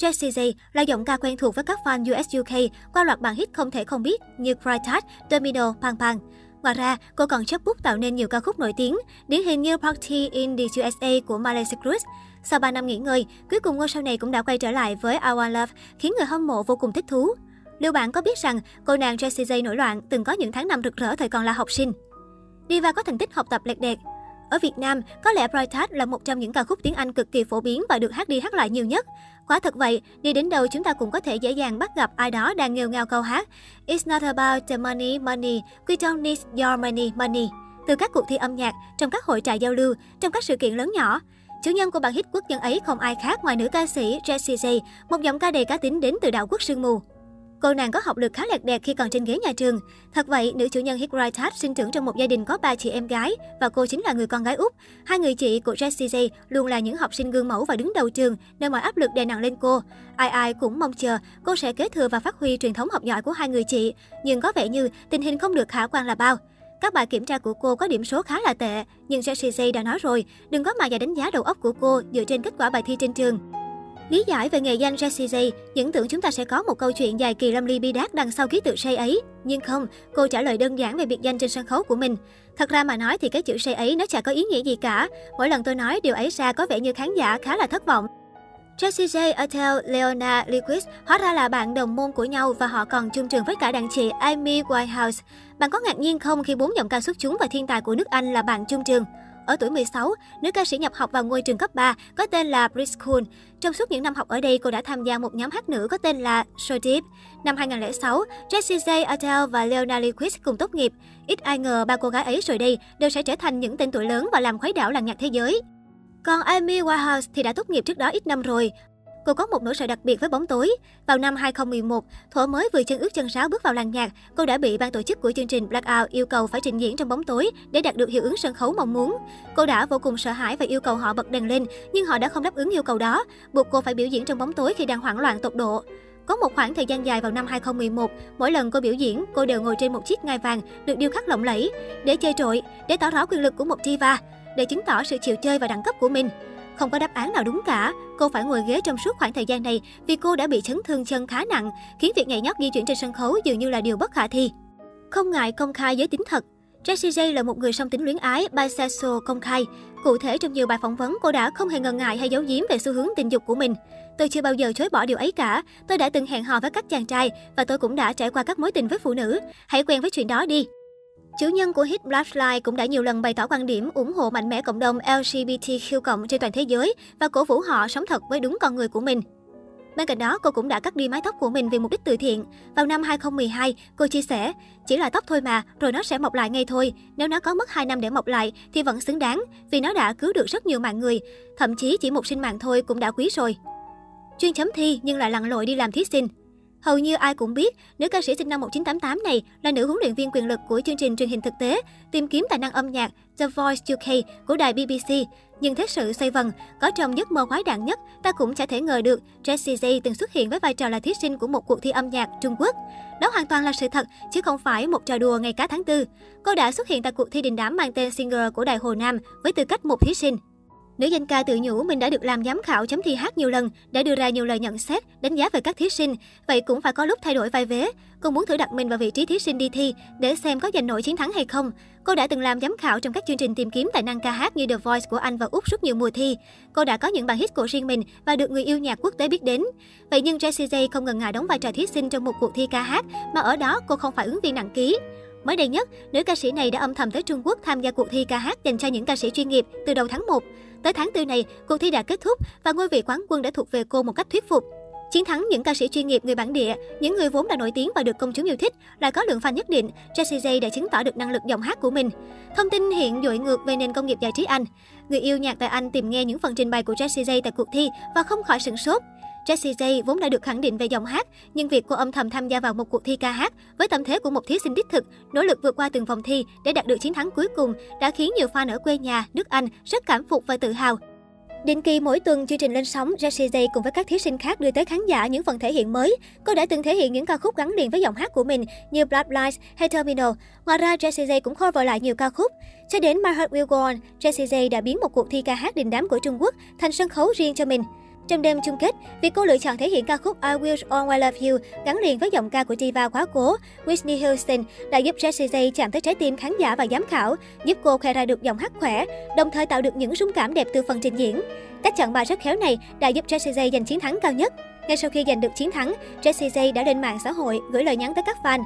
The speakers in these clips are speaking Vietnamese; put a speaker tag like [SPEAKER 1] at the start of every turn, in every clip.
[SPEAKER 1] Jessie J là giọng ca quen thuộc với các fan US UK qua loạt bản hit không thể không biết như Cry Tart, Domino, Pang Pang. Ngoài ra, cô còn chấp bút tạo nên nhiều ca khúc nổi tiếng, điển hình như Party in the USA của Miley Cyrus. Sau 3 năm nghỉ ngơi, cuối cùng ngôi sao này cũng đã quay trở lại với I Want Love, khiến người hâm mộ vô cùng thích thú. Liệu bạn có biết rằng cô nàng Jessie J nổi loạn từng có những tháng năm rực rỡ thời còn là học sinh? Diva có thành tích học tập lệch đẹt. Ở Việt Nam, có lẽ Bright Heart là một trong những ca khúc tiếng Anh cực kỳ phổ biến và được hát đi hát lại nhiều nhất. Quả thật vậy, đi đến đâu chúng ta cũng có thể dễ dàng bắt gặp ai đó đang nghêu ngao câu hát It's not about the money, money, we don't need your money, money. Từ các cuộc thi âm nhạc, trong các hội trại giao lưu, trong các sự kiện lớn nhỏ. Chủ nhân của bản hit quốc dân ấy không ai khác ngoài nữ ca sĩ Jessie J, một giọng ca đầy cá tính đến từ đảo quốc sương mù. Cô nàng có học lực khá lẹt đẹt khi còn trên ghế nhà trường. Thật vậy, nữ chủ nhân Hit sinh trưởng trong một gia đình có ba chị em gái và cô chính là người con gái út. Hai người chị của Jessie J luôn là những học sinh gương mẫu và đứng đầu trường, nên mọi áp lực đè nặng lên cô. Ai ai cũng mong chờ cô sẽ kế thừa và phát huy truyền thống học giỏi của hai người chị, nhưng có vẻ như tình hình không được khả quan là bao. Các bài kiểm tra của cô có điểm số khá là tệ, nhưng Jessie J đã nói rồi, đừng có mà giải đánh giá đầu óc của cô dựa trên kết quả bài thi trên trường. Lý giải về nghề danh Jessie J, những tưởng chúng ta sẽ có một câu chuyện dài kỳ lâm ly bi đát đằng sau ký tự say ấy. Nhưng không, cô trả lời đơn giản về biệt danh trên sân khấu của mình. Thật ra mà nói thì cái chữ say ấy nó chả có ý nghĩa gì cả. Mỗi lần tôi nói điều ấy ra có vẻ như khán giả khá là thất vọng. Jessie J, Adele, Leona Lewis hóa ra là bạn đồng môn của nhau và họ còn chung trường với cả đàn chị Amy Winehouse. Bạn có ngạc nhiên không khi bốn giọng ca xuất chúng và thiên tài của nước Anh là bạn chung trường? Ở tuổi 16, nữ ca sĩ nhập học vào ngôi trường cấp 3 có tên là preschool. Trong suốt những năm học ở đây, cô đã tham gia một nhóm hát nữ có tên là So Deep. Năm 2006, Jessie J, Adele và Leona Lewis cùng tốt nghiệp. Ít ai ngờ ba cô gái ấy rồi đây đều sẽ trở thành những tên tuổi lớn và làm khuấy đảo làng nhạc thế giới. Còn Amy Winehouse thì đã tốt nghiệp trước đó ít năm rồi. Cô có một nỗi sợ đặc biệt với bóng tối. Vào năm 2011, thuở mới vừa chân ướt chân sáo bước vào làng nhạc, cô đã bị ban tổ chức của chương trình Blackout yêu cầu phải trình diễn trong bóng tối để đạt được hiệu ứng sân khấu mong muốn. Cô đã vô cùng sợ hãi và yêu cầu họ bật đèn lên, nhưng họ đã không đáp ứng yêu cầu đó, buộc cô phải biểu diễn trong bóng tối khi đang hoảng loạn tột độ. Có một khoảng thời gian dài vào năm 2011, mỗi lần cô biểu diễn, cô đều ngồi trên một chiếc ngai vàng được điêu khắc lộng lẫy để chơi trội, để tỏ rõ quyền lực của một diva, để chứng tỏ sự chịu chơi và đẳng cấp của mình. Không có đáp án nào đúng cả. Cô phải ngồi ghế trong suốt khoảng thời gian này vì cô đã bị chấn thương chân khá nặng, khiến việc nhảy nhót di chuyển trên sân khấu dường như là điều bất khả thi. Không ngại công khai giới tính thật, Jessie J là một người song tính luyến ái, bisexual công khai. Cụ thể trong nhiều bài phỏng vấn, cô đã không hề ngần ngại hay giấu giếm về xu hướng tình dục của mình. Tôi chưa bao giờ chối bỏ điều ấy cả. Tôi đã từng hẹn hò với các chàng trai và tôi cũng đã trải qua các mối tình với phụ nữ. Hãy quen với chuyện đó đi. Chủ nhân của hit Black cũng đã nhiều lần bày tỏ quan điểm ủng hộ mạnh mẽ cộng đồng LGBTQ trên toàn thế giới và cổ vũ họ sống thật với đúng con người của mình. Bên cạnh đó, cô cũng đã cắt đi mái tóc của mình vì mục đích từ thiện. Vào năm 2012, cô chia sẻ, chỉ là tóc thôi mà, rồi nó sẽ mọc lại ngay thôi. Nếu nó có mất 2 năm để mọc lại thì vẫn xứng đáng, vì nó đã cứu được rất nhiều mạng người. Thậm chí chỉ một sinh mạng thôi cũng đã quý rồi. Chuyên chấm thi nhưng lại lặn lội đi làm thí sinh. Hầu như ai cũng biết, nữ ca sĩ sinh năm 1988 này là nữ huấn luyện viên quyền lực của chương trình truyền hình thực tế tìm kiếm tài năng âm nhạc The Voice UK của đài BBC. Nhưng thế sự xoay vần, có trong giấc mơ khoái đạn nhất, ta cũng chả thể ngờ được Jessie J từng xuất hiện với vai trò là thí sinh của một cuộc thi âm nhạc Trung Quốc. Đó hoàn toàn là sự thật, chứ không phải một trò đùa ngày cá tháng tư. Cô đã xuất hiện tại cuộc thi đình đám mang tên Singer của Đài Hồ Nam với tư cách một thí sinh. Nữ danh ca tự nhủ mình đã được làm giám khảo chấm thi hát nhiều lần, đã đưa ra nhiều lời nhận xét, đánh giá về các thí sinh. Vậy cũng phải có lúc thay đổi vai vế. Cô muốn thử đặt mình vào vị trí thí sinh đi thi để xem có giành nổi chiến thắng hay không. Cô đã từng làm giám khảo trong các chương trình tìm kiếm tài năng ca hát như The Voice của Anh và Úc suốt nhiều mùa thi. Cô đã có những bài hit của riêng mình và được người yêu nhạc quốc tế biết đến. Vậy nhưng Jessie J không ngần ngại đóng vai trò thí sinh trong một cuộc thi ca hát mà ở đó cô không phải ứng viên nặng ký. Mới đây nhất, nữ ca sĩ này đã âm thầm tới Trung Quốc tham gia cuộc thi ca hát dành cho những ca sĩ chuyên nghiệp từ đầu tháng 1. Tới tháng 4 này, cuộc thi đã kết thúc và ngôi vị quán quân đã thuộc về cô một cách thuyết phục. Chiến thắng những ca sĩ chuyên nghiệp người bản địa, những người vốn đã nổi tiếng và được công chúng yêu thích, lại có lượng fan nhất định, Jessie J đã chứng tỏ được năng lực giọng hát của mình. Thông tin hiện dội ngược về nền công nghiệp giải trí Anh. Người yêu nhạc tại Anh tìm nghe những phần trình bày của Jessie J tại cuộc thi và không khỏi sửng sốt. Jessie J vốn đã được khẳng định về giọng hát, nhưng việc cô âm thầm tham gia vào một cuộc thi ca hát với tâm thế của một thí sinh đích thực, nỗ lực vượt qua từng vòng thi để đạt được chiến thắng cuối cùng đã khiến nhiều fan ở quê nhà, nước Anh rất cảm phục và tự hào. Định kỳ mỗi tuần chương trình lên sóng, Jessie J cùng với các thí sinh khác đưa tới khán giả những phần thể hiện mới. Cô đã từng thể hiện những ca khúc gắn liền với giọng hát của mình như Blood Lies hay Terminal. Ngoài ra, Jessie J cũng cover lại nhiều ca khúc. Cho đến My Heart Will Go On, Jessie J đã biến một cuộc thi ca hát đình đám của Trung Quốc thành sân khấu riêng cho mình. Trong đêm chung kết, việc cô lựa chọn thể hiện ca khúc I Will Always Love You gắn liền với giọng ca của diva quá cố Whitney Houston đã giúp Jessie J chạm tới trái tim khán giả và giám khảo, giúp cô khoe ra được giọng hát khỏe, đồng thời tạo được những rung cảm đẹp từ phần trình diễn. Cách chọn bài rất khéo này đã giúp Jessie J giành chiến thắng cao nhất. Ngay sau khi giành được chiến thắng, Jessie J đã lên mạng xã hội gửi lời nhắn tới các fan.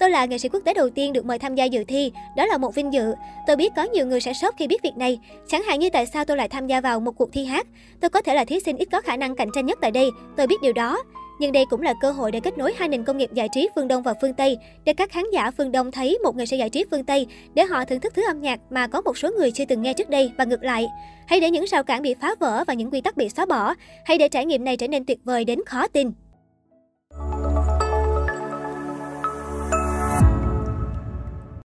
[SPEAKER 1] Tôi là nghệ sĩ quốc tế đầu tiên được mời tham gia dự thi, đó là một vinh dự. Tôi biết có nhiều người sẽ sốc khi biết việc này, chẳng hạn như tại sao tôi lại tham gia vào một cuộc thi hát. Tôi có thể là thí sinh ít có khả năng cạnh tranh nhất tại đây, tôi biết điều đó. Nhưng đây cũng là cơ hội để kết nối hai nền công nghiệp giải trí phương Đông và phương Tây, để các khán giả phương Đông thấy một nghệ sĩ giải trí phương Tây, để họ thưởng thức thứ âm nhạc mà có một số người chưa từng nghe trước đây và ngược lại. Hãy để những rào cản bị phá vỡ và những quy tắc bị xóa bỏ, hãy để trải nghiệm này trở nên tuyệt vời đến khó tin.